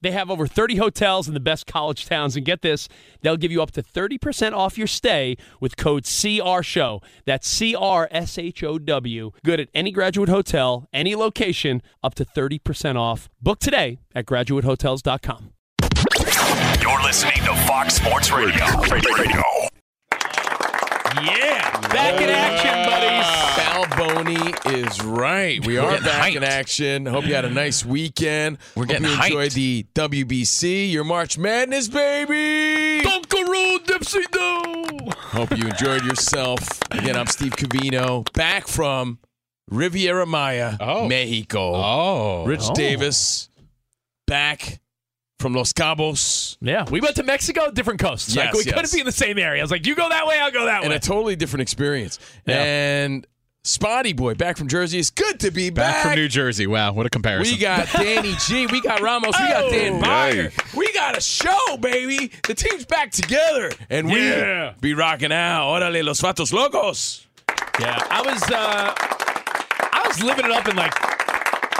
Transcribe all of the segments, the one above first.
They have over 30 hotels in the best college towns. And get this, they'll give you up to 30% off your stay with code CRSHOW. That's C R S H O W. Good at any graduate hotel, any location, up to 30% off. Book today at graduatehotels.com. You're listening to Fox Sports Radio. Radio. Yeah, back in action, buddies. Balboni is right. We are getting back in action. Hope you had a nice weekend. We're Hope getting you enjoyed hyped. the WBC, your March Madness, baby. Dunkaroo, Dipsy Doo. Hope you enjoyed yourself. Again, I'm Steve Covino, back from Riviera Maya, Oh. Mexico. Oh. Rich oh. Davis, back from Los Cabos. Yeah, we went to Mexico, different coasts. like we yes. couldn't be in the same area. I was like, you go that way, I'll go that and way. And a totally different experience. Yeah. And Spotty Boy back from Jersey. It's good to be Back back. from New Jersey. Wow, what a comparison. We got Danny G. We got Ramos. We got Dan Byer. We got a show, baby. The team's back together, and we Yeah. be rocking out. Órale, los vatos locos. Yeah, I was uh I was living it up in like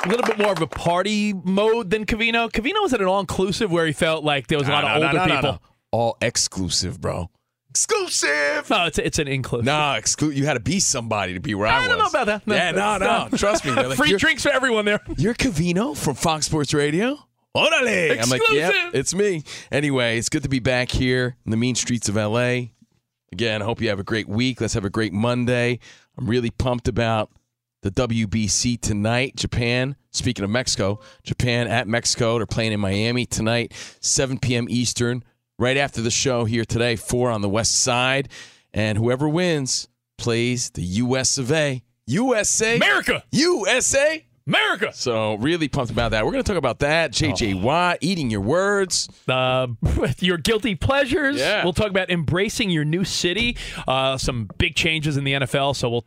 a little bit more of a party mode than Covino. Covino was at an all inclusive where he felt like there was a lot of older no, no, people. no. All exclusive, bro. Exclusive. No, it's it's an inclusive. No, exclu- You had to be somebody to be where I, I was. don't know about that. No, yeah, no, no. Trust me. Like, Free drinks for everyone there. You're Covino from Fox Sports Radio? Orale. I'm like, Exclusive. it's me. Anyway, it's good to be back here in the mean streets of LA. Again, I hope you have a great week. Let's have a great Monday. I'm really pumped about the WBC tonight. Japan, speaking of Mexico, Japan at Mexico. They're playing in Miami tonight, 7 p.m. Eastern, right after the show here today, 4 on the west side. And whoever wins plays the US of A. USA. America. USA. America. So really pumped about that. We're going to talk about that. JJ Oh. Watt eating your words. Uh, your guilty pleasures. Yeah. We'll talk about embracing your new city. Uh, some big changes in the NFL. So we'll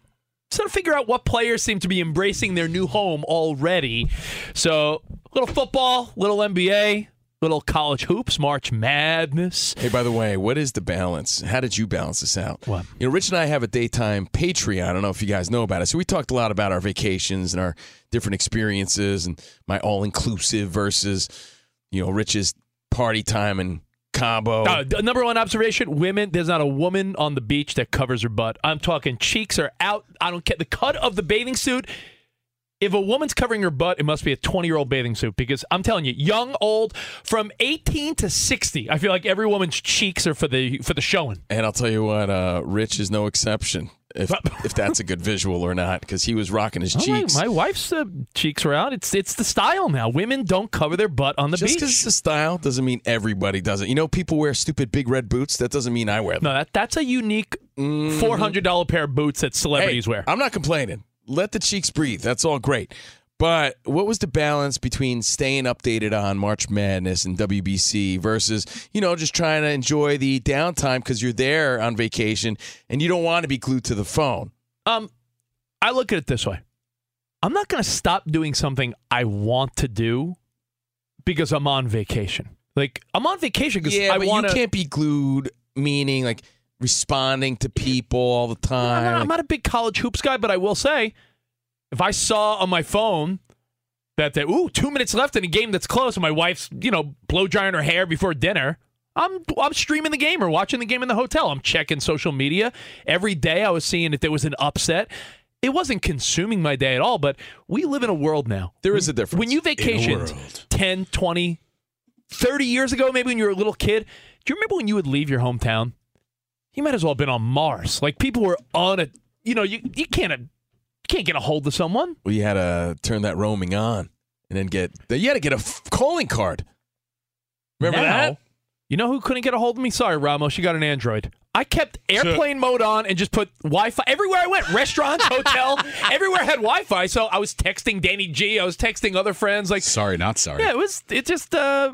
sort of figure out what players seem to be embracing their new home already. So little football, little NBA, little college hoops, March Madness. Hey, by the way, what is the balance? How did you balance this out? What? You know, Rich and I have a daytime Patreon. I don't know if you guys know about it. So we talked a lot about our vacations and our different experiences and my all inclusive versus, you know, Rich's party time in Cabo. Uh, number one observation: women. There's not a woman on the beach that covers her butt. I'm talking cheeks are out. I don't care the cut of the bathing suit. If a woman's covering her butt, it must be a 20 year old bathing suit because I'm telling you, young, old, from 18 to 60, I feel like every woman's cheeks are for the for the showing. and I'll tell you what, uh, Rich is no exception. If, if that's a good visual or not, because he was rocking his Oh, cheeks. my wife's uh, cheeks are out. It's it's the style now. Women don't cover their butt on the Just beach. because it's a style doesn't mean everybody does it. You know, people wear stupid big red boots. That doesn't mean I wear them. No, that that's a unique four hundred dollar pair of boots that celebrities Hey, wear. I'm not complaining. Let the cheeks breathe. That's all great. But what was the balance between staying updated on March Madness and WBC versus, you know, just trying to enjoy the downtime because you're there on vacation and you don't want to be glued to the phone? Um, I look at it this way: I'm not going to stop doing something I want to do because I'm on vacation. Like I'm on vacation because Yeah, I want you can't be glued, meaning like responding to people all the time. I'm not, I'm not a big college hoops guy, but I will say, if I saw on my phone that that ooh two minutes left in a game that's close, and my wife's you know blow drying her hair before dinner, I'm I'm streaming the game or watching the game in the hotel. I'm checking social media every day. I was seeing if there was an upset. It wasn't consuming my day at all, but we live in a world now. There is a difference When you vacationed world. 10, 20, 30 years ago, maybe when you were a little kid, do you remember when you would leave your hometown? You might as well have been on Mars. Like people were on a, you know, you you can't you can't get a hold of someone. well, you had to turn that roaming on and then get. You had to get a f- calling card. Remember Now, that? You know who couldn't get a hold of me? Sorry, Ramos, you got an Android. I kept airplane mode on and just put Wi-Fi everywhere I went. Restaurants, hotel, everywhere I had Wi-Fi. So I was texting Danny G. I was texting other friends. Like, Sorry, not sorry. yeah, it was. It just. uh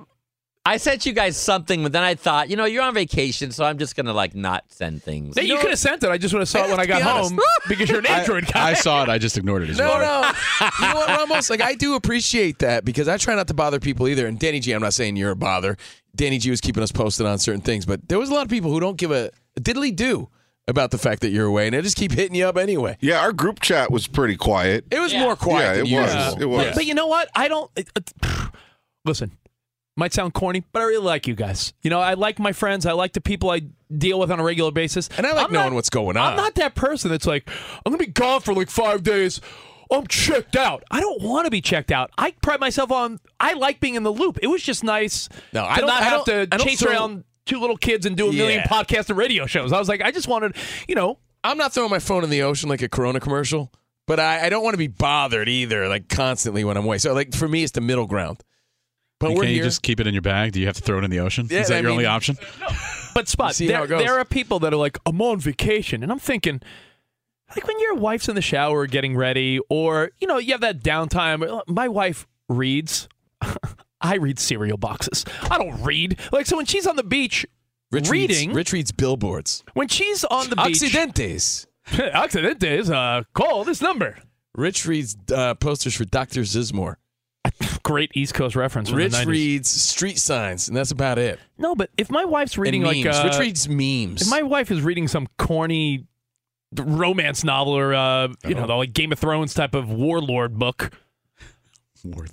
I sent you guys something, but then I thought, you know, you're on vacation, so I'm just gonna like not send things. You, could have sent it. I just would have saw it when I got be home because you're an I, Android guy. I saw it. I just ignored it. As No, well. no. You know what, Ramos? Like I do appreciate that because I try not to bother people either. And Danny G, I'm not saying you're a bother. Danny G was keeping us posted on certain things, but there was a lot of people who don't give a, a diddly do about the fact that you're away, and they just keep hitting you up anyway. Yeah, our group chat was pretty quiet. It was more quiet. Yeah, than it was. usual. It was. But, but you know what? I don't. It, it, listen, might sound corny, but I really like you guys. You know, I like my friends. I like the people I deal with on a regular basis. And I like I'm knowing not- what's going on. I'm not that person that's like, I'm gonna be gone for like five days. I'm checked out. I don't want to be checked out. I pride myself on. I like being in the loop. It was just nice No, to I don't- not I have don't- to chase throw- around two little kids and do a million Yeah. podcasts and radio shows. I was like, I just wanted, you know, I'm not throwing my phone in the ocean like a Corona commercial, but I, I don't want to be bothered either, like constantly when I'm away. So, like for me, it's the middle ground. But And we're Can't here. you just keep it in your bag? Do you have to throw it in the ocean? Yeah, Is that I your only mean- option? But Spot, See there, there are people that are like, I'm on vacation, and I'm thinking, like when your wife's in the shower getting ready, or you know, you have that downtime. My wife reads. I read cereal boxes. I don't read. Like so, when she's on the beach Rich reading, reads, Rich reads billboards. when she's on the beach, Accidentes. accidentes, uh, call this number. Rich reads uh, posters for Dr. Zizmor. Great East Coast reference Rich the 90s. reads street signs, and that's about it. no, but if my wife's reading like uh, Rich reads memes. If my wife is reading some corny romance novel or uh, you know, the like Game of Thrones type of warlord book,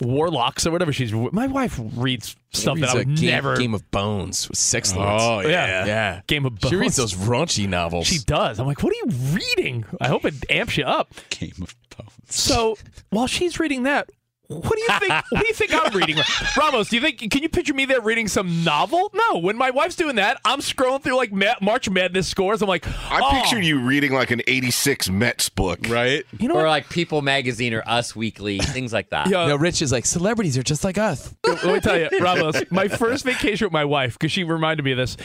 Warlocks or whatever she's. My wife reads stuff reads that I would game, never. Game of Bones with sex lords. Oh, yeah. yeah. Game of Bones. She reads those raunchy novels. She does. I'm like, what are you reading? I hope it amps you up. Game of Bones. So while she's reading that, what do you think? what do you think I'm reading? Ramos, do you think? Can you picture me there reading some novel? No. When my wife's doing that, I'm scrolling through like Ma- March Madness scores. I'm like, I oh, picture you reading like an 86 Mets book. Right? You know or what? like People Magazine or Us Weekly, things like that. Yeah, no, Rich is like, celebrities are just like us. Let me tell you, Ramos, my first vacation with my wife, because she reminded me of this.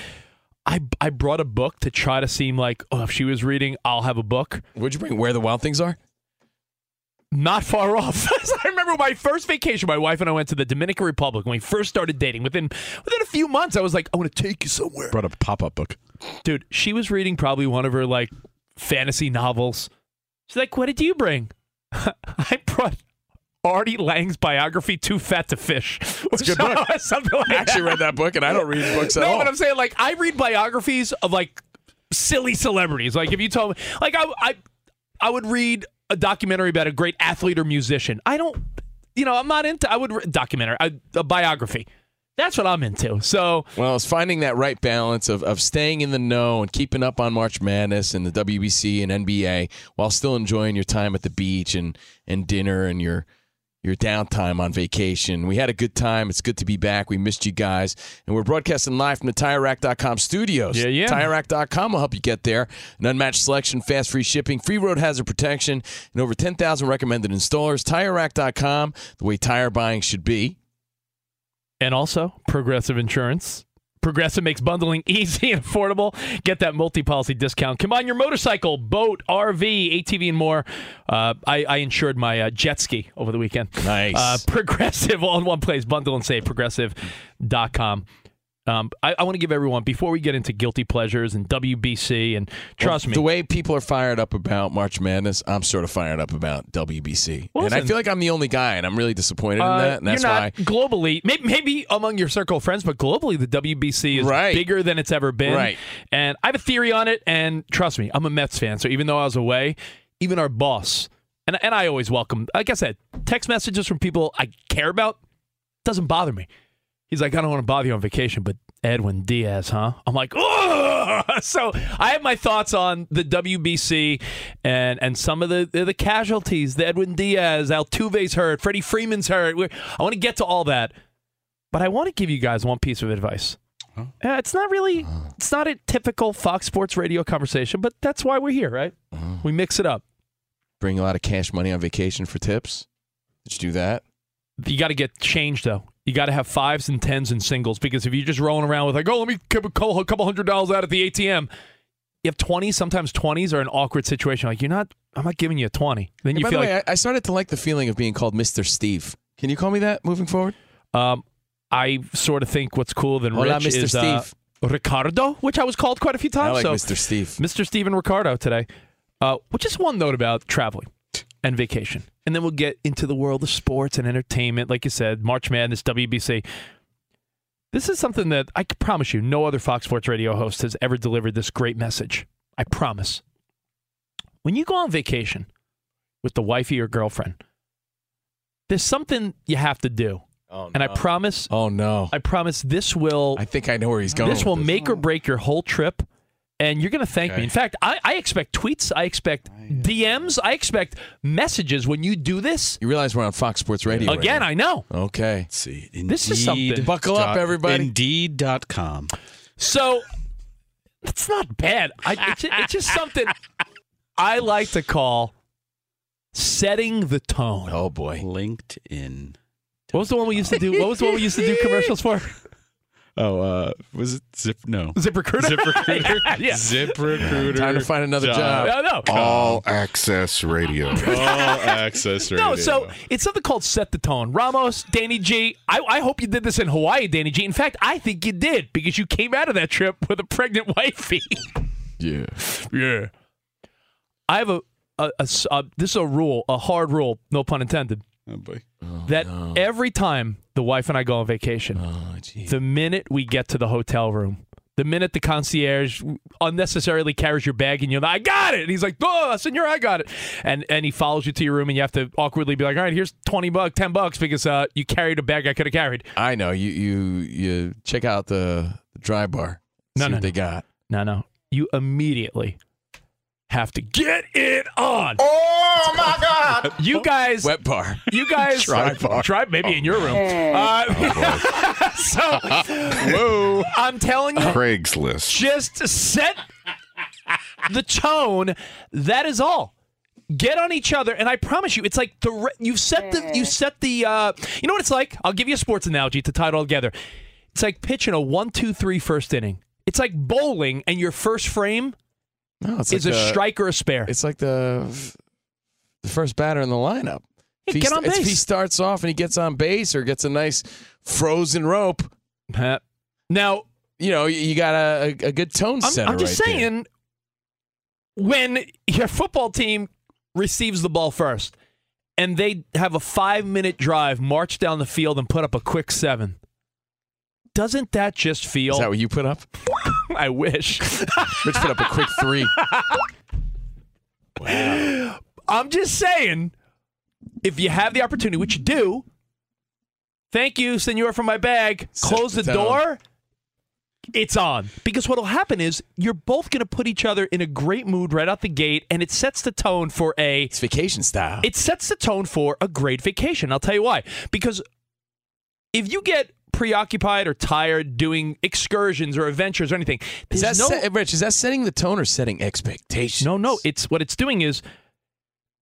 I, I brought a book to try to seem like, oh, if she was reading, I'll have a book. What'd you bring? Where the Wild Things Are? Not far off. I remember my first vacation, my wife and I went to the Dominican Republic when we first started dating. Within within a few months, I was like, I want to take you somewhere. Brought a pop up book. Dude, she was reading probably one of her like fantasy novels. She's like, what did you bring? I brought Artie Lange's biography, Too Fat to Fish. It's a good book. Something like I actually that. read that book, and I don't read books at no, all. but I'm saying like I read biographies of like silly celebrities. Like if you told me, like I I I would read a documentary about a great athlete or musician. I don't, you know, I'm not into. I would documentary a, biography. That's what I'm into. So Well, it's finding that right balance of, of staying in the know and keeping up on March Madness and the WBC and NBA while still enjoying your time at the beach and, and dinner and your your downtime on vacation. We had a good time. It's good to be back. We missed you guys. And we're broadcasting live from the TireRack.com studios. Yeah, yeah. TireRack.com will help you get there. An unmatched selection, fast free shipping, free road hazard protection, and over 10,000 recommended installers. TireRack.com, the way tire buying should be. and also Progressive Insurance. Progressive makes bundling easy and affordable. Get that multi-policy discount. Combine your motorcycle, boat, RV, ATV, and more. Uh, I, I insured my uh, jet ski over the weekend. Nice. Uh, Progressive, all in one place. Bundle and save. Progressive.com. Um, I, I want to give everyone before we get into guilty pleasures and WBC and trust Well, me, The way people are fired up about March Madness, I'm sort of fired up about WBC. Well, and I feel like I'm the only guy, and I'm really disappointed in Uh, that. And that's you're why. globally, maybe, maybe among your circle of friends, but globally, the WBC is Right. bigger than it's ever been. Right. And I have a theory on it. And trust me, I'm a Mets fan. So even though I was away, even our boss, and, and I always welcome, like I said, text messages from people I care about doesn't bother me. He's like, I don't want to bother you on vacation, but Edwin Diaz, huh? I'm like, oh! So I have my thoughts on the WBC and and some of the the, casualties. The Edwin Diaz, Altuve's hurt, Freddie Freeman's hurt. We're, I want to get to all that, but I want to give you guys one piece of advice. Uh, it's not really, it's not a typical Fox Sports Radio conversation, but that's why we're here, right? We mix it up. Bring a lot of cash money on vacation for tips. Did you do that? You got to get changed though. You got to have fives and tens and singles because if you're just rolling around with like, oh, let me keep a couple hundred dollars out at the ATM, you have twenties. Sometimes twenties are an awkward situation. Like you're not, I'm not giving you a twenty. Then Hey, you by feel the way, like I, started to like the feeling of being called Mr. Steve. Can you call me that moving forward? um, I sort of think what's cooler than Hola, Rich Mr. is uh, Steve. Ricardo, which I was called quite a few times. I like so Mr. Steve. Mr. Steven Ricardo today. Uh, well, just one note about traveling and vacation. And then we'll get into the world of sports and entertainment. Like you said, March Madness, WBC. This is something that I can promise you no other Fox Sports radio host has ever delivered this great message. I promise. When you go on vacation with the wifey or your girlfriend, there's something you have to do. Oh, And I promise, Oh no! I promise this will I think I know where he's going. this with will make or break your whole trip, and you're going to thank me. In fact, I, I expect tweets, I expect DMs, I expect messages when you do this. You realize we're on Fox Sports Radio right Again, now. I know. Okay. Let's see. This is something. Buckle up, dot- everybody. Indeed.com. So that's not bad. I, it's, it's just something I like to call setting the tone. Oh boy. LinkedIn. What was the one we used to do? What was the one we used to do commercials for? Oh, uh, was it Zip? No. ZipRecruiter. ZipRecruiter. yeah. ZipRecruiter. Time to find another job. No, no. All access radio. All access radio. No, so it's something called set the tone. Ramos, Danny G. I, I hope you did this in Hawaii, Danny G. In fact, I think you did because you came out of that trip with a pregnant wifey. Yeah. yeah. I have a. this is a rule, a hard rule, no pun intended, Oh, boy. that every time the wife and I go on vacation, Oh the minute we get to the hotel room, the minute the concierge unnecessarily carries your bag and you're like, I got it. And he's like, oh, senor, I got it. And and he follows you to your room and you have to awkwardly be like, all right, here's 20 bucks, 10 bucks because uh, you carried a bag I could have carried. I know. You you you check out the, the dry bar. No, see no, what they got. No, no. You immediately have to get it on. Oh my God! You guys, Wet bar. you guys, Try bar. try maybe in your room. Uh, so, Whoa. I'm telling you, Craigslist. just set the tone. That is all. Get on each other, and I promise you, it's like the re- you set the you set the. Uh, you know what it's like? I'll give you a sports analogy to tie it all together. It's like pitching a one, two, three first inning. It's like bowling, and your first frame No, it's is like a the- strike or a spare. It's like the the first batter in the lineup. If he get on If he starts off and he gets on base or gets a nice frozen rope, Now, you know, you got a, a, a good tone I'm, setter I'm just right there. saying, when your football team receives the ball first and they have a five minute drive, march down the field, and put up a quick seven, doesn't that just feel? Is that what you put up? I wish. Rich put up a quick three. I'm just saying, if you have the opportunity, which you do, thank you, senor, for my bag. Close the the door. It's on. Because what'll happen is you're both going to put each other in a great mood right out the gate, and it sets the tone for a It's vacation style. it sets the tone for a great vacation. I'll tell you why. Because if you get preoccupied or tired doing excursions or adventures or anything, is that no set, Rich? Is that setting the tone or setting expectations? no, no. It's what it's doing is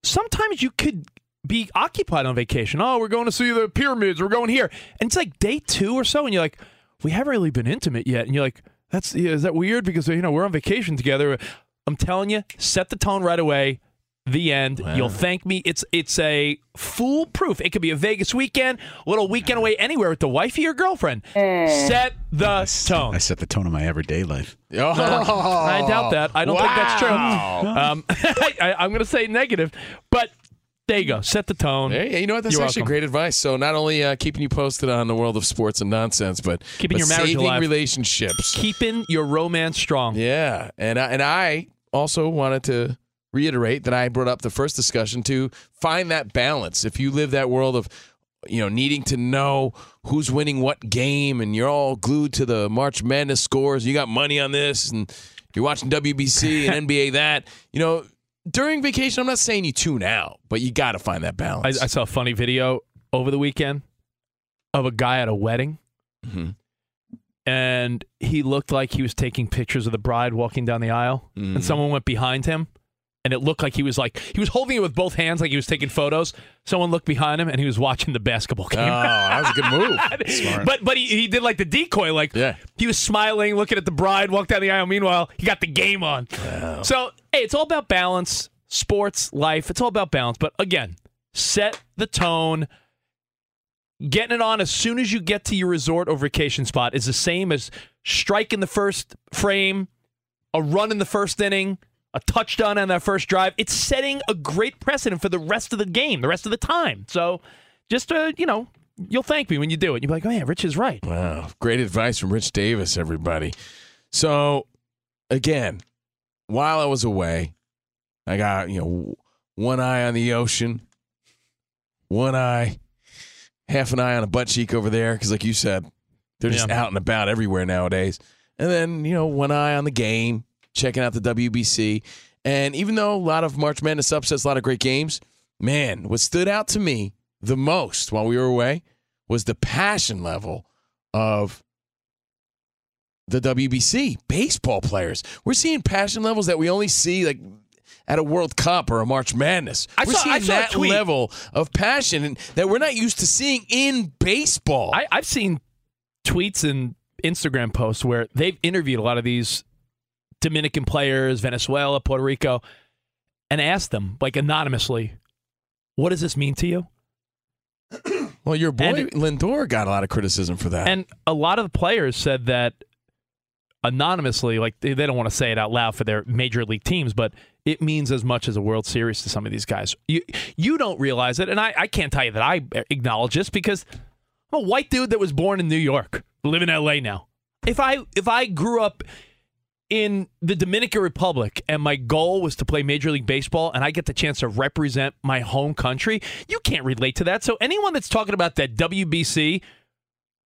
sometimes you could be occupied on vacation. Oh, we're going to see the pyramids. We're going here, and it's like day two or so, and you're like, we haven't really been intimate yet, and you're like, that's yeah, is that weird? Because you know we're on vacation together. I'm telling you, set the tone right away. The end. You'll thank me. It's it's a foolproof. It could be a Vegas weekend, a little weekend away anywhere with the wifey or girlfriend. Set the tone. I set the tone of my everyday life. Oh, I doubt that. I don't think that's true. Um, I, I'm going to say negative, but there you go. Set the tone. Hey, you know what? That's You're actually welcome. great advice. So not only uh, keeping you posted on the world of sports and nonsense, but Keeping but your marriage saving alive. relationships. Keeping your romance strong. Yeah, and I, and I also wanted to reiterate that I brought up the first discussion to find that balance. If you live that world of you know needing to know who's winning what game, and you're all glued to the March Madness scores, you got money on this, and you're watching WBC and NBA that, you know. During vacation, I'm not saying you tune out, but you got to find that balance. I saw a funny video over the weekend of a guy at a wedding, Mhm. and he looked like he was taking pictures of the bride walking down the aisle, Mm. and someone went behind him. And it looked like he was like he was holding it with both hands, like he was taking photos. Someone looked behind him, and he was watching the basketball game. Oh, that was a good move. Smart. But but he, he did like the decoy, like Yeah. he was smiling, looking at the bride walk down the aisle. Meanwhile, he got the game on. So hey, it's all about balance, sports, life. It's all about balance. But again, set the tone. Getting it on as soon as you get to your resort or vacation spot is the same as striking the first frame, a run in the first inning, a touchdown on that first drive. It's setting a great precedent for the rest of the game, the rest of the time. So just uh, you know, you'll thank me when you do it. You'll be like, oh yeah, Rich is right. Wow. Great advice from Rich Davis, everybody. So, again, while I was away, I got, you know, one eye on the ocean, one eye, half an eye on a butt cheek over there, because, like you said, they're just Yeah. out and about everywhere nowadays. And then, you know, one eye on the game, checking out the WBC. And even though a lot of March Madness upsets, a lot of great games, man, what stood out to me the most while we were away was the passion level of the WBC baseball players. We're seeing passion levels that we only see like at a World Cup or a March Madness. I we're saw- seeing saw a that level of passion that we're not used to seeing in baseball. I, I've seen tweets and Instagram posts where they've interviewed a lot of these Dominican players, Venezuela, Puerto Rico, and asked them like anonymously, "What does this mean to you?" well, your boy And- Lindor got a lot of criticism for that. And a lot of the players said that anonymously, like they, they don't want to say it out loud for their major league teams, but it means as much as a World Series to some of these guys. You you don't realize it, and I, I can't tell you that I acknowledge this because I'm a white dude that was born in New York, live in LA now. If I if I grew up in the Dominican Republic and my goal was to play Major League Baseball and I get the chance to represent my home country, you can't relate to that. So anyone that's talking about that WBC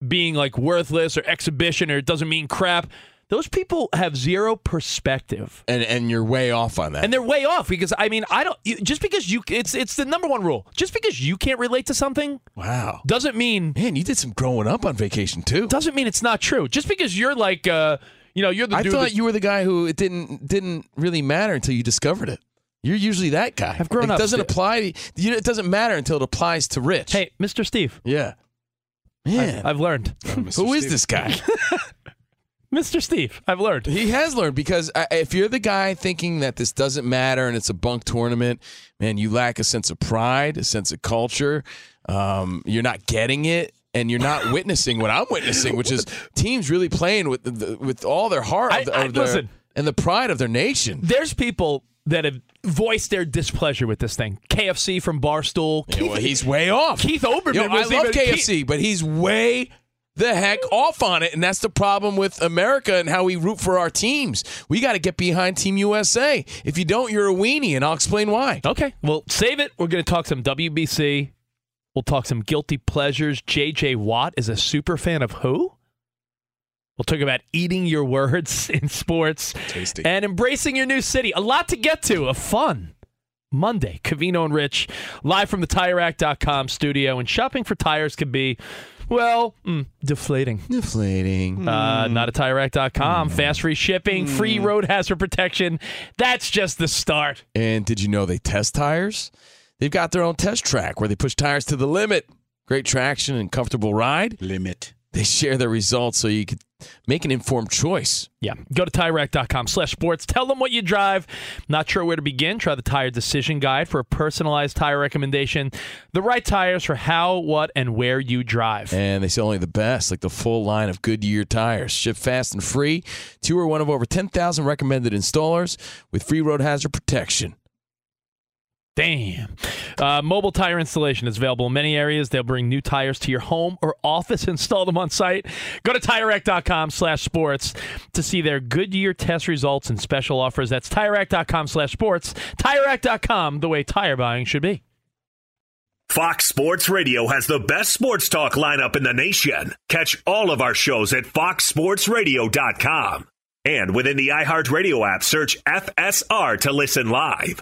being like worthless or exhibition or it doesn't mean crap, those people have zero perspective. and and you're way off on that. And they're way off because I mean, I don't just because you it's it's the number one rule. Just because you can't relate to something wow. doesn't mean Man, you did some growing up on vacation too. doesn't mean it's not true. Just because you're like uh you know, you're the I dude thought that- you were the guy who it didn't didn't really matter until you discovered it. You're usually that guy. I've grown it up, doesn't Steve. apply. You, it doesn't matter until it applies to Rich. Hey, Mr. Steve, yeah, man. I've learned. who is this guy? Mr. Steve, I've learned. he has learned because if you're the guy thinking that this doesn't matter and it's a bunk tournament, man, you lack a sense of pride, a sense of culture. Um, you're not getting it. And you're not witnessing what I'm witnessing, which is teams really playing with the, with all their heart of the- I- of their- listen. and the pride of their nation. There's people that have voiced their displeasure with this thing. KFC from Barstool. Yeah, Keith, well, he's way off. Keith Olbermann I love KFC, but he's way the heck off on it, and that's the problem with America and how we root for our teams. We got to get behind Team USA. If you don't, you're a weenie, and I'll explain why. Okay, well, save it. We're going to talk some WBC. We'll talk some guilty pleasures. JJ Watt is a super fan of who? We'll talk about eating your words in sports Tasty. and embracing your new city. A lot to get to. A fun Monday. Covino and Rich live from the TireRack.com studio. And shopping for tires can be, well, mm, deflating. Deflating. Uh, not at TireRack.com. Fast free shipping, free road hazard protection. That's just the start. And did you know they test tires? They've got their own test track where they push tires to the limit. Great traction and comfortable ride. Limit. they share their results so you can make an informed choice. Yeah. Go to TireRack.com slash sports. Tell them what you drive. Not sure where to begin? Try the Tire Decision Guide for a personalized tire recommendation. The right tires for how, what, and where you drive. And they sell only the best, like the full line of Goodyear tires. Ship fast and free. Two are one of over 10,000 recommended installers with free road hazard protection. Damn. Uh, mobile tire installation is available in many areas. They'll bring new tires to your home or office, install them on site. Go to TireRack.com slash sports to see their Goodyear test results and special offers. That's TireRack.com slash sports. TireRack.com, the way tire buying should be. Fox Sports Radio has the best sports talk lineup in the nation. Catch all of our shows at foxsportsradio.com. And within the iHeartRadio app, search FSR to listen live.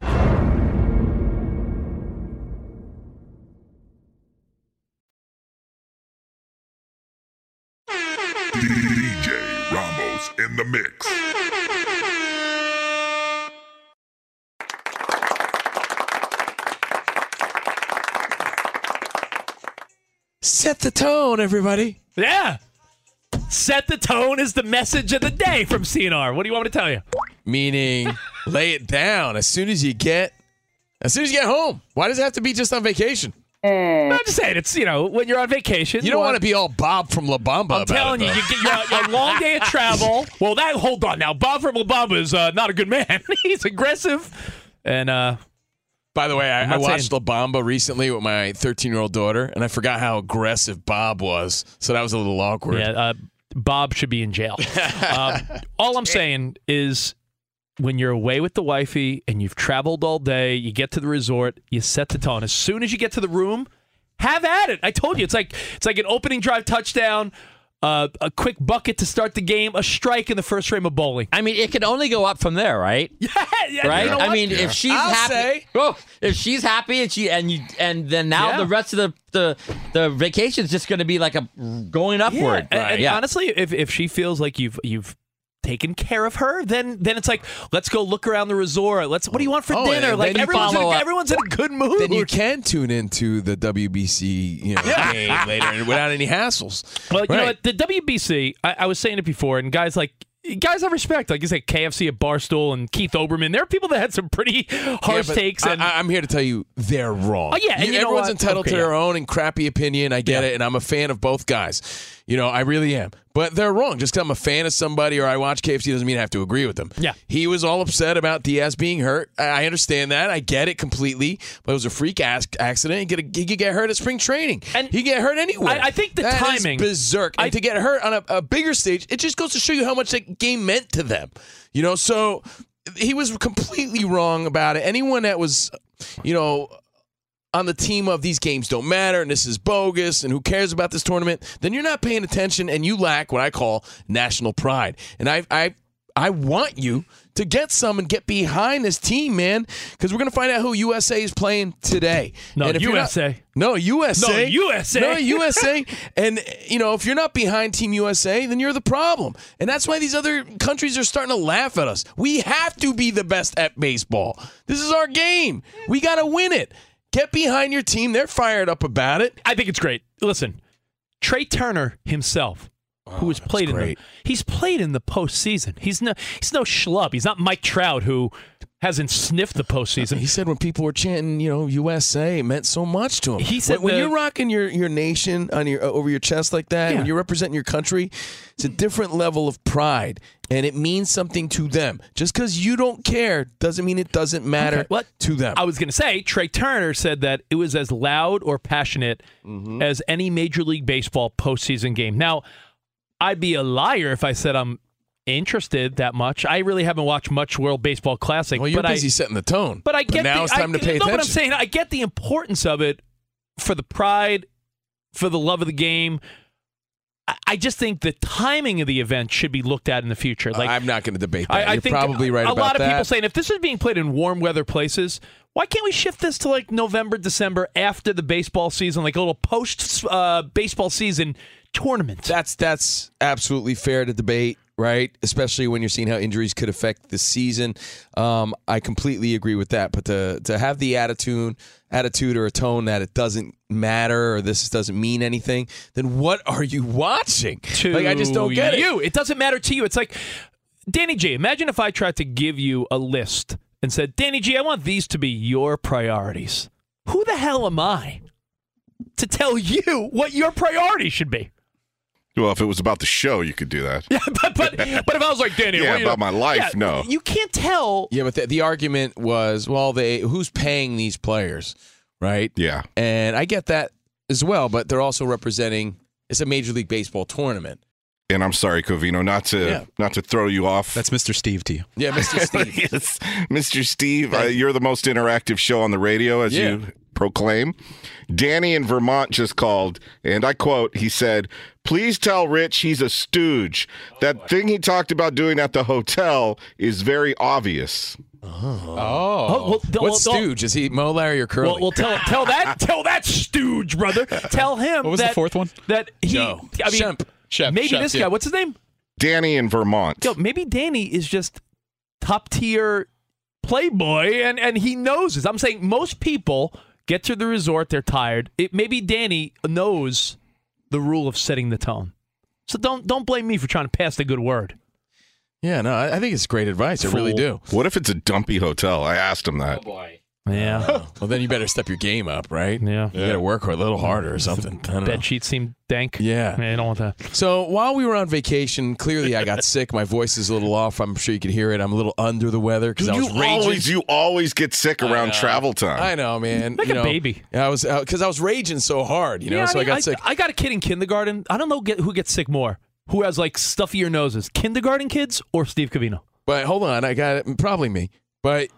Set the tone, everybody. Yeah. Set the tone is the message of the day from CNR. What do you want me to tell you? Meaning, lay it down as soon as you get, as soon as you get home. Why does it have to be just on vacation? I'm just saying, it's, you know, when you're on vacation. You don't want to be all Bob from La Bamba. I'm about telling it, you, you get your, your long day of travel. Well, that, hold on now. Bob from La Bamba is uh, not a good man. He's aggressive. And, uh, By the way, I, I watched saying- La Bamba recently with my 13 year old daughter, and I forgot how aggressive Bob was. So that was a little awkward. Yeah, uh, Bob should be in jail. um, all I'm saying is when you're away with the wifey and you've traveled all day, you get to the resort, you set the tone. As soon as you get to the room, have at it. I told you, it's like it's like an opening drive touchdown. Uh, a quick bucket to start the game, a strike in the first frame of bowling. I mean, it can only go up from there, right? Yeah, yeah right. you know I what? mean, if she's I'll happy, say- oh, if she's happy and she and you and then now Yeah. the rest of the the the vacation's just going to be like a going upward. Yeah, and, and yeah. honestly, if if she feels like you've you've taken care of her, then then it's like let's go look around the resort. Let's what do you want for Oh, dinner? Like everyone's in, a, everyone's in a good mood. Then you can tune into the WBC you know, game later without any hassles. Well, you know what? The WBC, I, I was saying it before, and guys like guys I respect, like you say, KFC at Barstool and Keith Olbermann. There are people that had some pretty harsh Yeah, takes, and I, am here to tell you they're wrong. Oh, yeah, and you know everyone's entitled Okay, to their yeah. own and crappy opinion. I get Yeah. it, and I'm a fan of both guys. You know, I really am. But they're wrong. Just because I'm a fan of somebody or I watch KFC doesn't mean I have to agree with them. Yeah. He was all upset about Diaz being hurt. I I understand that. I get it completely. But it was a freak ass accident. He could, he could get hurt at spring training. And he get hurt anywhere. I- I think the That is timing- berserk. And to get hurt on a, a bigger stage, it just goes to show you how much that game meant to them. You know, so he was completely wrong about it. Anyone that was, you know, on the team of these games don't matter and this is bogus and who cares about this tournament, then you're not paying attention and you lack what I call national pride. And I I I want you to get some and get behind this team, man, because we're gonna find out who USA is playing today. No, and if you're not- USA. no, USA. No, USA. No, USA. and, you know, if you're not behind Team USA, then you're the problem. And that's why these other countries are starting to laugh at us. We have to be the best at baseball. This is our game. We got to win it. Get behind your team. They're fired up about it. I think it's great. Listen, Trea Turner himself, who oh, has played in the, he's played in the postseason. He's no he's no schlub. He's not Mike Trout who hasn't sniffed the postseason. He said when people were chanting, you know, USA, it meant so much to him. He said when, when you're rocking your, your nation on your over your chest like that, Yeah. when you're representing your country, it's a different level of pride, and it means something to them. Just because you don't care doesn't mean it doesn't matter Okay, what? to them. I was going to say Trea Turner said that it was as loud or passionate Mm-hmm. as any Major League Baseball postseason game. Now, I'd be a liar if I said I'm interested that much. I really haven't watched much World Baseball Classic. well, you're but busy I, setting the tone. But I get now the, it's time I, to pay no, attention. but I'm saying I get the importance of it for the pride, for the love of the game. I- I just think the timing of the event should be looked at in the future. Like I'm not going to debate that. I, you're think probably right a lot of that. people saying if this is being played in warm weather places, why can't we shift this to like November, December after the baseball season, like a little post uh, baseball season tournament? That's that's absolutely fair to debate, right? Especially when you're seeing how injuries could affect the season. Um, I completely agree with that. But to to have the attitude, attitude or a tone that it doesn't matter or this doesn't mean anything, then what are you watching? to like I just don't get you. it. It doesn't matter to you. It's like Danny G. Imagine if I tried to give you a list and said, Danny G, I want these to be your priorities. Who the hell am I to tell you what your priorities should be? Well, if it was about the show, you could do that. Yeah, but but, but if I was like Danny, Yeah, what do about my life, Yeah, no. you can't tell. Yeah, but the, the argument was, well, they who's paying these players, right? Yeah. And I get that as well, but they're also representing it's a Major League Baseball tournament. And I'm sorry, Covino, not to Yeah. not to throw you off. That's Mr. Steve to you. Yeah, Mr. Steve. yes, Mr. Steve, uh, you're the most interactive show on the radio, as Yeah. you proclaim. Danny in Vermont just called, and I quote, he said, Please tell Rich he's a stooge. That thing he talked about doing at the hotel is very obvious. Oh, well, what well, stooge is he? Mo, Larry, or Curly? Well, well, tell tell that tell that stooge brother. Tell him. What was that, the fourth one? That he. Joe. I mean, Shemp. Shep, maybe Shep, this yeah. guy. What's his name? Danny in Vermont. Yo, maybe Danny is just top tier playboy, and and he knows this. I'm saying most people get to the resort, they're tired. It maybe Danny knows the rule of setting the tone. So don't don't blame me for trying to pass the good word. yeah, no, I, I think it's great advice. I really do. What if it's a dumpy hotel? I asked him that. Oh, Yeah. Oh. Well, then you better step your game up, right? Yeah. You got to work a little harder or something. I don't know. Bed sheets seem dank. Yeah. I don't want that. So while we were on vacation, clearly I got sick. My voice is a little off. I'm sure you could hear it. I'm a little under the weather because I you was raging. always you always get sick around travel time. I know, man. Like you a know, baby. I was uh, because I was raging so hard, you know. Yeah, so I, mean, got sick. I got a kid in kindergarten. I don't know get, who gets sick more. Who has like stuffier noses, kindergarten kids or Steve Covino? But hold on, I got it. Probably me. But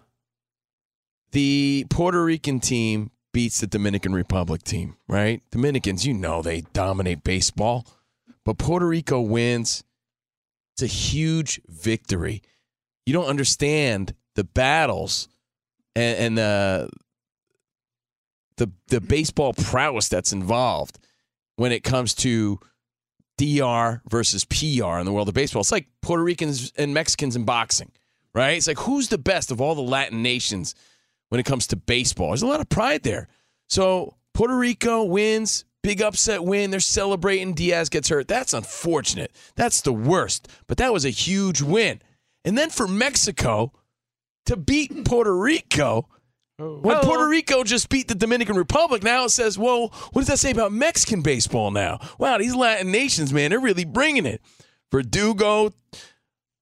the Puerto Rican team beats the Dominican Republic team, right? Dominicans, you know, they dominate baseball. but Puerto Rico wins. It's a huge victory. You don't understand the battles and, and the the the baseball prowess that's involved when it comes to DR versus PR in the world of baseball. It's like Puerto Ricans and Mexicans in boxing, right? It's like who's the best of all the Latin nations when it comes to baseball? There's a lot of pride there. So Puerto Rico wins, big upset win. They're celebrating. Diaz gets hurt. That's unfortunate. That's the worst. But that was a huge win. And then for Mexico to beat Puerto Rico. When oh. Puerto Rico just beat the Dominican Republic, now it says, well, what does that say about Mexican baseball now? Wow, these Latin nations, man, they're really bringing it. Verdugo,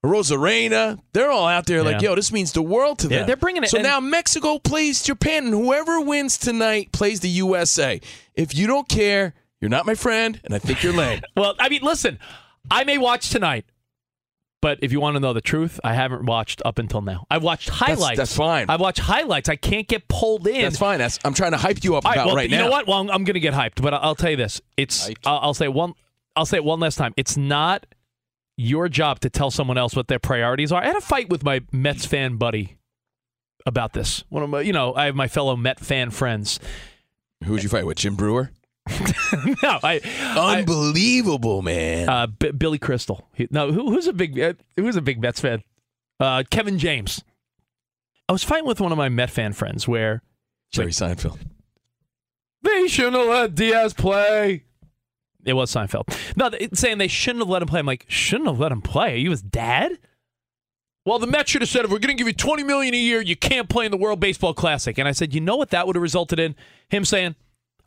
Rosarena, they're all out there like, Yeah. yo, this means the world to Yeah, them. they're bringing it, So now Mexico plays Japan, and whoever wins tonight plays the USA. If you don't care, you're not my friend, and I think you're lame. Well, I mean, listen, I may watch tonight, but if you want to know the truth, I haven't watched up until now. I've watched highlights. that's fine. I've watched highlights. I can't get pulled in. That's fine. That's, I'm trying to hype you up right, about well, right you now. You know what? Well, I'm, I'm going to get hyped, but I'll, I'll tell you this: it's. I'll, I'll say one. I'll say it one last time. It's not your job to tell someone else what their priorities are. I had a fight with my Mets fan buddy about this. One of my, you know, I have my fellow Met fan friends. Who would you fight with, Jim Breuer? no, I unbelievable, man. Uh, B- Billy Crystal. He, no, who, who's a big uh, who's a big Mets fan? Uh, Kevin James. I was fighting with one of my Met fan friends where Jerry Seinfeld. they shouldn't have let Diaz play. It was Seinfeld. No, saying they shouldn't have let him play. I'm like, shouldn't have let him play. Are you his dad? Well, the Mets should have said, if we're going to give you 20 million a year, you can't play in the World Baseball Classic. And I said, you know what that would have resulted in? Him saying,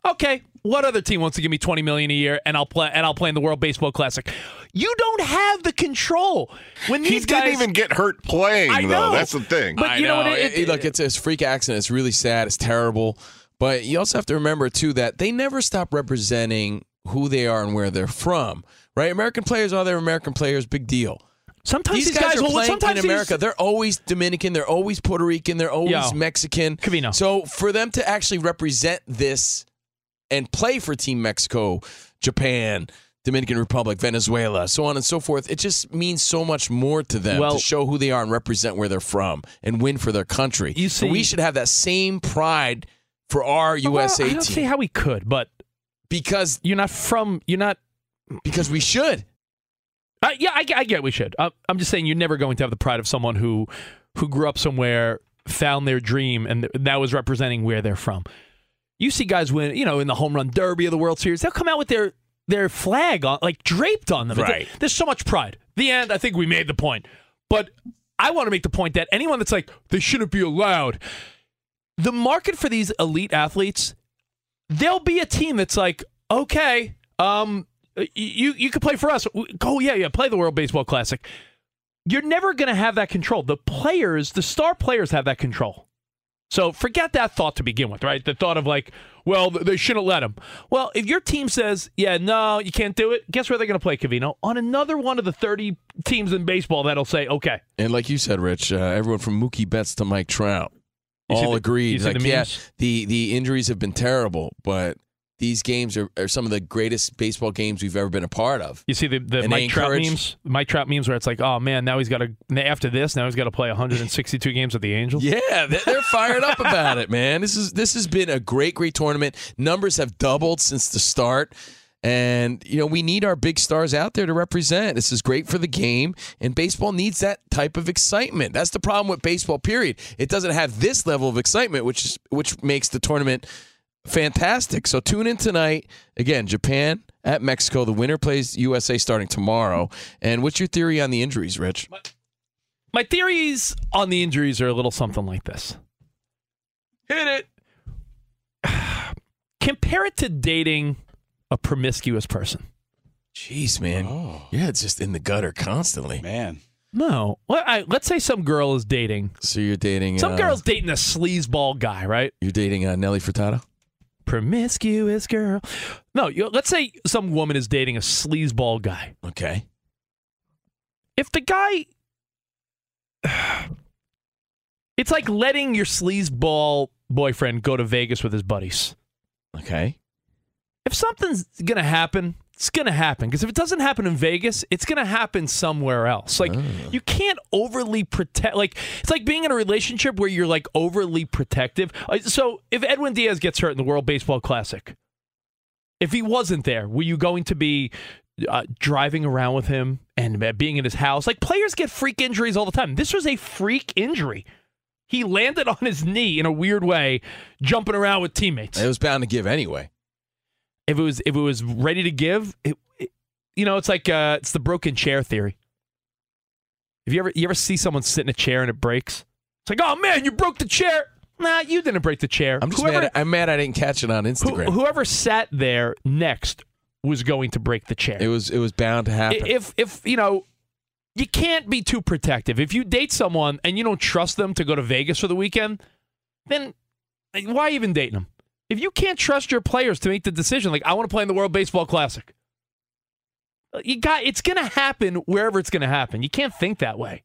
okay, what other team wants to give me 20 million a year and I'll play and I'll play in the World Baseball Classic? You don't have the control. When He these didn't guys even get hurt playing, I though. know. That's the thing. But I you know what? It- It- look, it's a freak accident. It's really sad. It's terrible. But you also have to remember too that they never stop representing who they are and where they're from. Right? American players are their American players. Big deal. Sometimes these these guys, guys are will- playing in these- America. They're always Dominican. They're always Puerto Rican. They're always Yo. Mexican. So for them to actually represent this and play for Team Mexico, Japan, Dominican Republic, Venezuela, so on and so forth, it just means so much more to them Well- to show who they are and represent where they're from and win for their country. You so we should have that same pride for our Well, USA I don't team see how we could, but because you're not from. You're not. because we should. Uh, yeah, I, get- I get we should. Uh, I'm just saying you're never going to have the pride of someone who who grew up somewhere, found their dream, and th- that was representing where they're from. You see guys win, you know, in the home run derby of the World Series, they'll come out with their their flag on, like draped on them. Right. There's so much pride. The end. I think we made the point, but I want to make the point that anyone that's like they shouldn't be allowed. The market for these elite athletes, there'll be a team that's like, okay, um, you you could play for us. Go, yeah, yeah, play the World Baseball Classic. You're never going to have that control. The players, the star players, have that control. So forget that thought to begin with, right? The thought of like, well, they shouldn't let him. Well, if your team says, yeah, no, you can't do it, guess where they're going to play Covino? On another one of the 30 teams in baseball that'll say, okay. And like you said, Rich, uh, everyone from Mookie Betts to Mike Trout You all the- agreed. like, the yeah, the the injuries have been terrible, but these games are, are some of the greatest baseball games we've ever been a part of. You see the, the Mike Trout memes? Mike Trout memes where it's like, oh man, now he's got to, after this, now he's got to play 162 games with the Angels. Yeah, they- they're fired up about it, man. This is this has been a great, great tournament. Numbers have doubled since the start. And, you know, we need our big stars out there to represent. This is great for the game, and baseball needs that type of excitement. That's the problem with baseball, period. It doesn't have this level of excitement, which is which makes the tournament fantastic. So tune in tonight. Again, Japan at Mexico. The winner plays USA starting tomorrow. And what's your theory on the injuries, Rich? My theories on the injuries are a little something like this. Hit it. Compare it to dating a promiscuous person. Jeez, man. Yeah, it's just in the gutter constantly. Man. No. Well, I, let's say some girl is dating. So you're dating Some uh, girl's dating a sleazeball guy, right? You're dating uh, Nelly Furtado? Promiscuous girl. No, you, let's say some woman is dating a sleazeball guy. Okay. If the guy. It's like letting your sleazeball boyfriend go to Vegas with his buddies. Okay. If something's going to happen it's going to happen because if it doesn't happen in Vegas, it's going to happen somewhere else. Like you can't overly protect. Like it's like being in a relationship where you're like overly protective. Uh, So if Edwin Diaz gets hurt in the World Baseball Classic, if he wasn't there, were you going to be uh, driving around with him and uh, being in his house? Like players get freak injuries all the time. This was a freak injury. He landed on his knee in a weird way, jumping around with teammates. It was bound to give anyway. If it was if it was ready to give, it, it- you know, it's like uh, it's the broken chair theory. If you ever you ever see someone sit in a chair and it breaks, it's like, oh man, you broke the chair. Nah, you didn't break the chair. I'm just Whoever- mad. I'm mad I didn't catch it on who- Instagram. whoever sat there next was going to break the chair. it was it was bound to happen. If if you know, you can't be too protective. If you date someone and you don't trust them to go to Vegas for the weekend, then why even dating them? If you can't trust your players to make the decision, like I want to play in the World Baseball Classic, uh, you got it's going to happen wherever it's going to happen. You can't think that way.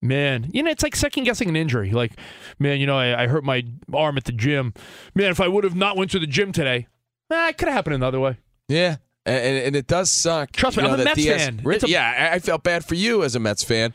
Man, you know, it's like second guessing an injury. Like, man, you know, I, I hurt my arm at the gym. Man, if I would have not went to the gym today, nah, it could have happened another way. Yeah. And, and, it does suck. Trust me, you I'm a Mets Diaz, fan. Re- It's a- yeah, I felt bad for you as a Mets fan.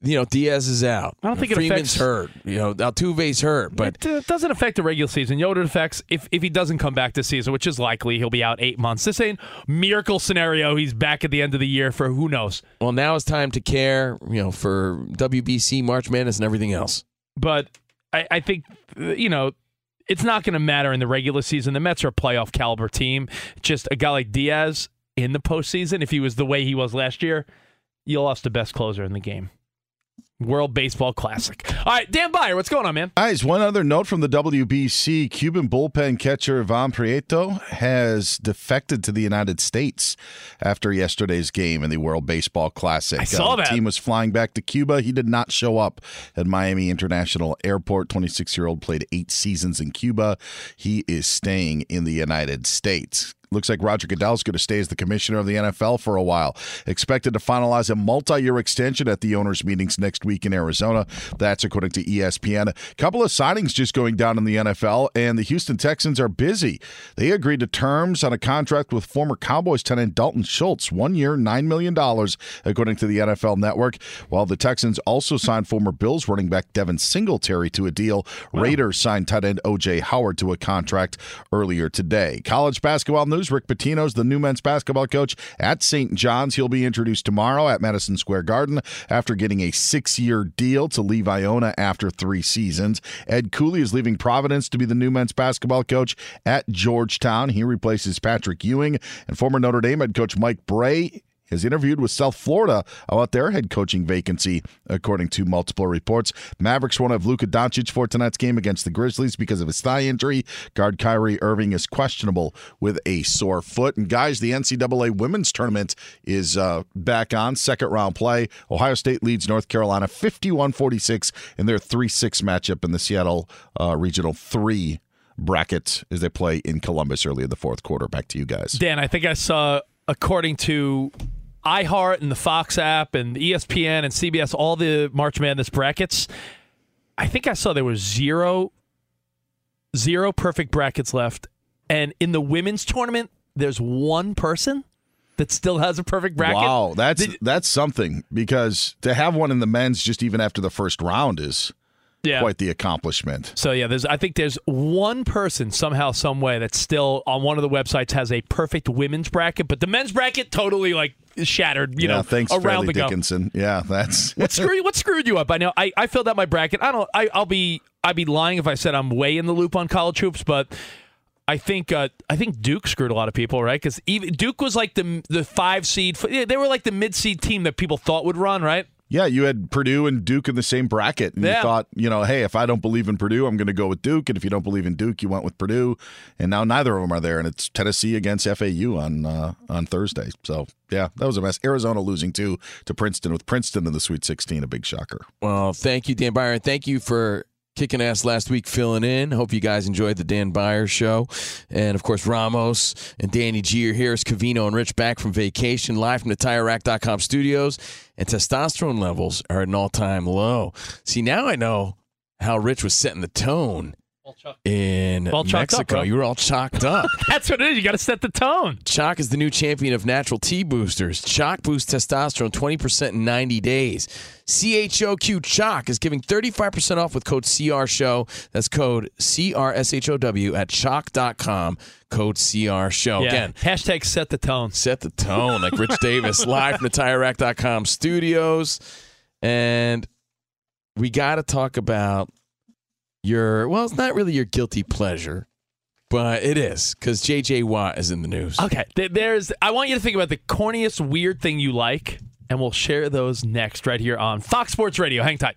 You know, Diaz is out. I don't think it Freeman's affects- hurt. You know, Altuve's hurt, but it uh, doesn't affect the regular season. You know it affects? If if he doesn't come back this season, which is likely, he'll be out eight months. This ain't miracle scenario. He's back at the end of the year for who knows. well, now it's time to care. You know, for WBC, March Madness, and everything else. But I, I think uh, you know it's not going to matter in the regular season. The Mets are a playoff caliber team. Just a guy like Diaz in the postseason, if he was the way he was last year, you lost the best closer in the game. World Baseball Classic. All right, Dan Beyer, what's going on, man? Guys, one other note from the WBC Cuban bullpen catcher Ivan Prieto has defected to the United States after yesterday's game in the World Baseball Classic. Uh, I saw the that. team was flying back to Cuba. He did not show up at Miami International Airport. 26 year old played eight seasons in Cuba. He is staying in the United States. Looks like Roger Goodell is going to stay as the commissioner of the NFL for a while. Expected to finalize a multi year extension at the owners' meetings next week in Arizona. That's according to ESPN. A couple of signings just going down in the NFL, and the Houston Texans are busy. They agreed to terms on a contract with former Cowboys tight end Dalton Schultz, one year, $9 million, according to the NFL network, while the Texans also signed former Bills running back Devin Singletary to a deal. Raiders signed tight end O.J. Howard to a contract earlier today. College basketball news Rick Pitino's the new men's basketball coach at St. John's. He'll be introduced tomorrow at Madison Square Garden after getting a six year deal to leave Iona after three seasons. Ed Cooley is leaving Providence to be the new men's basketball coach at Georgetown. He replaces Patrick Ewing and former Notre Dame head coach Mike Brey has interviewed with South Florida about their head coaching vacancy, according to multiple reports. Mavericks won't have Luka Doncic for tonight's game against the Grizzlies because of his thigh injury. Guard Kyrie Irving is questionable with a sore foot. And guys, the NCAA women's tournament is uh, back on second round play. Ohio State leads North Carolina 51 46 in their 3 6 matchup in the Seattle uh, Regional 3 bracket as they play in Columbus early in the fourth quarter. Back to you guys. Dan, I think I saw, according to iHeart and the Fox app and ESPN and CBS, all the March Madness brackets, I think I saw there was zero, zero perfect brackets left. And in the women's tournament, there's one person that still has a perfect bracket. Wow, that's Did- that's something because to have one in the men's just even after the first round is Yeah. quite the accomplishment. So yeah, there's I think there's one person somehow, some way that still on one of the websites has a perfect women's bracket, but the men's bracket totally like shattered. You yeah, know, thanks, around Fairleigh the go. Dickinson. Yeah, that's What screwed what screwed you up? I know I, I filled out my bracket. I don't. I, I'll be I'd be lying if I said I'm way in the loop on college hoops, but I think uh, I think Duke screwed a lot of people, right? Because even Duke was like the the five seed. They were like the mid seed team that people thought would run, right? Yeah, you had Purdue and Duke in the same bracket, and Yeah. you thought, you know, hey, if I don't believe in Purdue, I'm going to go with Duke, and if you don't believe in Duke, you went with Purdue, and now neither of them are there, and it's Tennessee against FAU on uh, on Thursday. So yeah, that was a mess. Arizona losing too to Princeton with Princeton in the Sweet 16, a big shocker. Well, thank you, Dan Byron. Thank you for kicking ass last week, filling in. Hope you guys enjoyed the Dan Beyer show. And of course, Ramos and Danny G are here. It's Covino and Rich back from vacation, live from the TireRack.com studios. And testosterone levels are at an all time low. See, now I know how Rich was setting the tone in All chalked up, Mexico. you were all chalked up. That's what it is. You got to set the tone. Choq is the new champion of natural T boosters. Choq boosts testosterone 20% in 90 days. CHOQ Chalk is giving 35% off with code CR Show. That's code CRSHOW at choq.com. Code CR Show. Yeah. Again, Hashtag set the tone. set the tone like Rich Davis live from the TireRack.com studios. And we got to talk about your, well, it's not really your guilty pleasure, but it is because JJ Watt is in the news. Okay, th- there's. I want you to think about the corniest weird thing you like, and we'll share those next right here on Fox Sports Radio. Hang tight.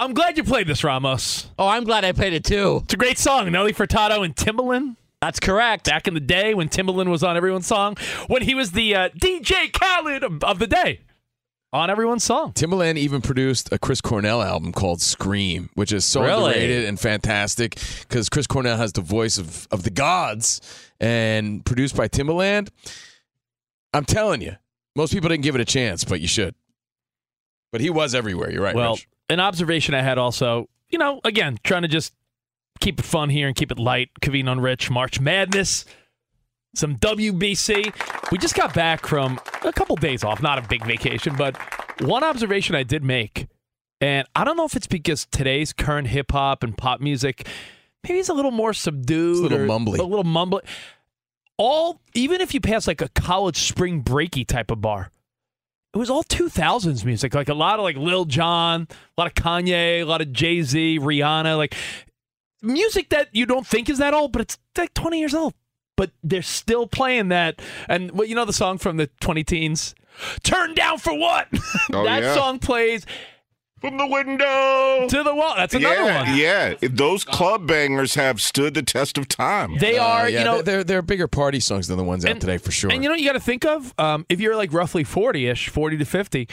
I'm glad you played this, Ramos. Oh, I'm glad I played it too. It's a great song. Nelly Furtado and Timbaland. That's correct. Back in the day when Timbaland was on everyone's song, when he was the uh, DJ Khaled of, of the day on everyone's song. Timbaland even produced a Chris Cornell album called Scream, which is so Really? underrated and fantastic because Chris Cornell has the voice of, of the gods and produced by Timbaland. I'm telling you, most people didn't give it a chance, but you should. But he was everywhere. You're right. Well, Rich. An observation I had also, you know, again, trying to just keep it fun here and keep it light. Kaveen on Rich, March Madness, some WBC. We just got back from a couple days off, not a big vacation, but one observation I did make, and I don't know if it's because today's current hip hop and pop music, maybe it's a little more subdued, It's a little mumbly. a little mumbly. All even if you pass like a college spring breaky type of bar, it was all 2000s music. Like a lot of like Lil Jon, a lot of Kanye, a lot of Jay Z, Rihanna, like music that you don't think is that old, but it's like 20 years old. But they're still playing that. And well, you know the song from the 20 teens? Turn down for what? Oh, that yeah. song plays From the window to the wall. That's another yeah, one. Yeah, those club bangers have stood the test of time. They are, Uh, yeah, you know, they're, they're they're bigger party songs than the ones out today for sure. And you know what you got to think of? Um, if you're like roughly 40 ish, 40 to 50,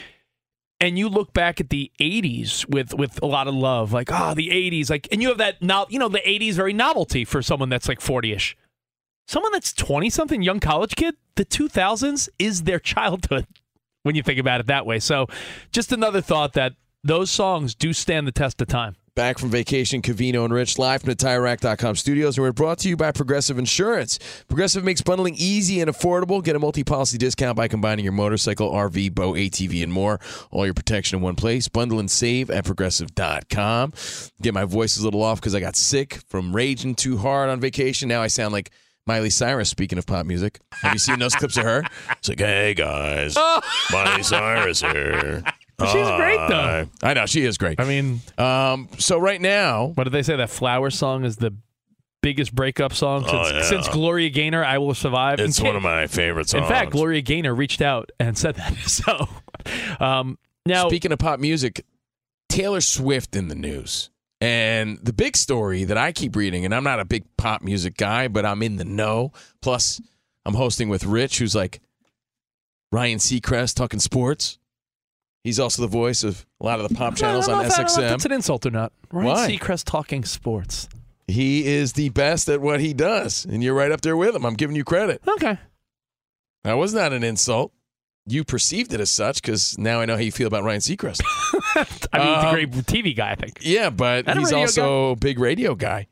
and you look back at the 80s with, with a lot of love, like, oh, the 80s, like, and you have that now, you know, the 80s very novelty for someone that's like 40 ish. Someone that's 20 something, young college kid, the 2000s is their childhood when you think about it that way. So just another thought that those songs do stand the test of time. Back from vacation, Covino and Rich, live from the TireRack.com studios, and we're brought to you by Progressive Insurance. Progressive makes bundling easy and affordable. Get a multi-policy discount by combining your motorcycle, RV, boat, ATV, and more. All your protection in one place. Bundle and save at Progressive.com. Get my voice a little off because I got sick from raging too hard on vacation. Now I sound like Miley Cyrus, speaking of pop music. Have you seen those clips of her? It's like, hey, guys, oh. Miley Cyrus here. She's great, though. I know, she is great. I mean, Um, so right now, what did they say? That Flower song is the biggest breakup song since, Oh, yeah. since Gloria Gaynor, I Will Survive. it's And one of my favorite songs. In fact, Gloria Gaynor reached out and said that. So, um, now Speaking of pop music, Taylor Swift in the news. And the big story that I keep reading, and I'm not a big pop music guy, but I'm in the know. Plus, I'm hosting with Rich, who's like Ryan Seacrest talking sports. He's also the voice of a lot of the pop channels on know if- I don't know if SXM. that's an insult or not. Ryan Why? Seacrest talking sports. He is the best at what he does, and you're right up there with him. I'm giving you credit. Okay. That was not an insult. You perceived it as such because now I know how you feel about Ryan Seacrest. I mean, he's a Um, great TV guy, I think. yeah, but he's also a big radio guy.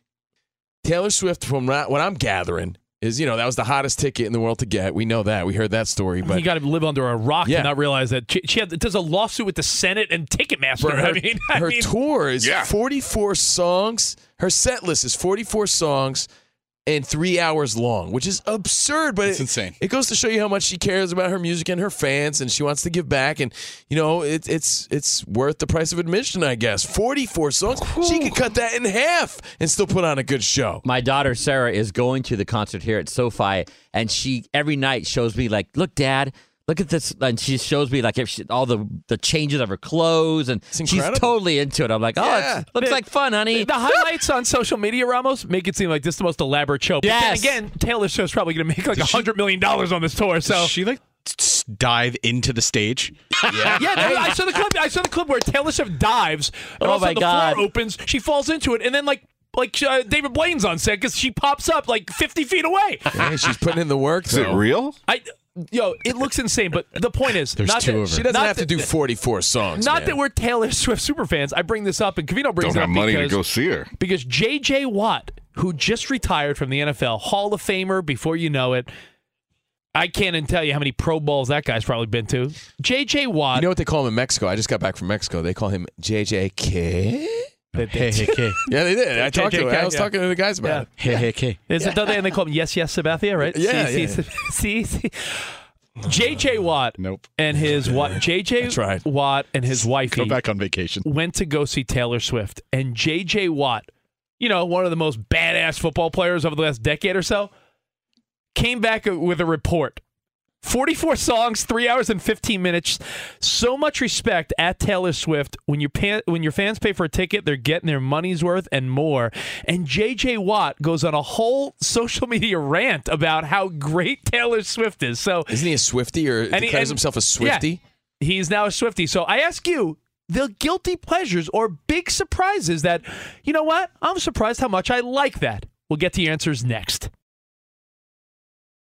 Taylor Swift, from what I'm gathering, is you know that was the hottest ticket in the world to get. We know that. We heard that story, but you got to live under a rock Yeah. to not realize that she, she had, there's a lawsuit with the Senate and Ticketmaster. Her, I mean, I her mean, tour is 44 songs. Her set list is 44 songs and three hours long, which is absurd. But It's it, insane. It goes to show you how much she cares about her music and her fans, and she wants to give back. And you know, it, it's it's worth the price of admission, I guess. 44 songs. She could cut that in half and still put on a good show. My daughter Sarah is going to the concert here at SoFi, and she every night shows me like, "Look, Dad, look at this," and she shows me like if she, all the the changes of her clothes, and she's totally into it. I'm like, "Oh, Yeah. it looks The- like fun, honey." The highlights on social media, Ramos, make it seem like this is the most elaborate show. But Yes. then again, Taylor Swift's probably going to make like a hundred million dollars on this tour. So she like s- dive into the stage. yeah, no, I saw the clip. I saw the clip where Taylor Swift dives, and Oh also my the God. floor opens. She falls into it, and then like like uh, David Blaine's on set because she pops up like fifty feet away. Hey, she's putting in the work. Is it real? I yo, it looks insane. But the point is, There's not two that, of her. She doesn't not have to do 44 songs. Not man. that we're Taylor Swift super fans. I bring this up, and Cavino brings Don't it up have money to because, go see her. because J.J. Watt, who just retired from the NFL, Hall of Famer before you know it. I can't even tell you how many Pro Bowls that guy's probably been to. J.J. Watt. You know what they call him in Mexico? I just got back from Mexico. They call him J.J. JJK. They- they- Yeah, they did. I talked to. I was talking to the guys about it. Hey, hey, hey. Is it, don't they, and they call him Yes, Yes, Sabathia, right? Yeah, see, yeah, see, see, see. JJ Watt Nope. and his what? JJ Watt and his wife Go back on vacation. went to go see Taylor Swift, and JJ Watt, you know, one of the most badass football players over the last decade or so, came back with a report. 44 songs, three hours and 15 minutes. So much respect at Taylor Swift. When you pay, when your fans pay for a ticket, they're getting their money's worth and more. And JJ Watt goes on a whole social media rant about how great Taylor Swift is. So Isn't he a Swifty or and he- declares and- himself a Swifty? yeah, he's now a Swifty. So I ask you, the guilty pleasures or big surprises that, you know what? I'm surprised how much I like that. We'll get to answers next.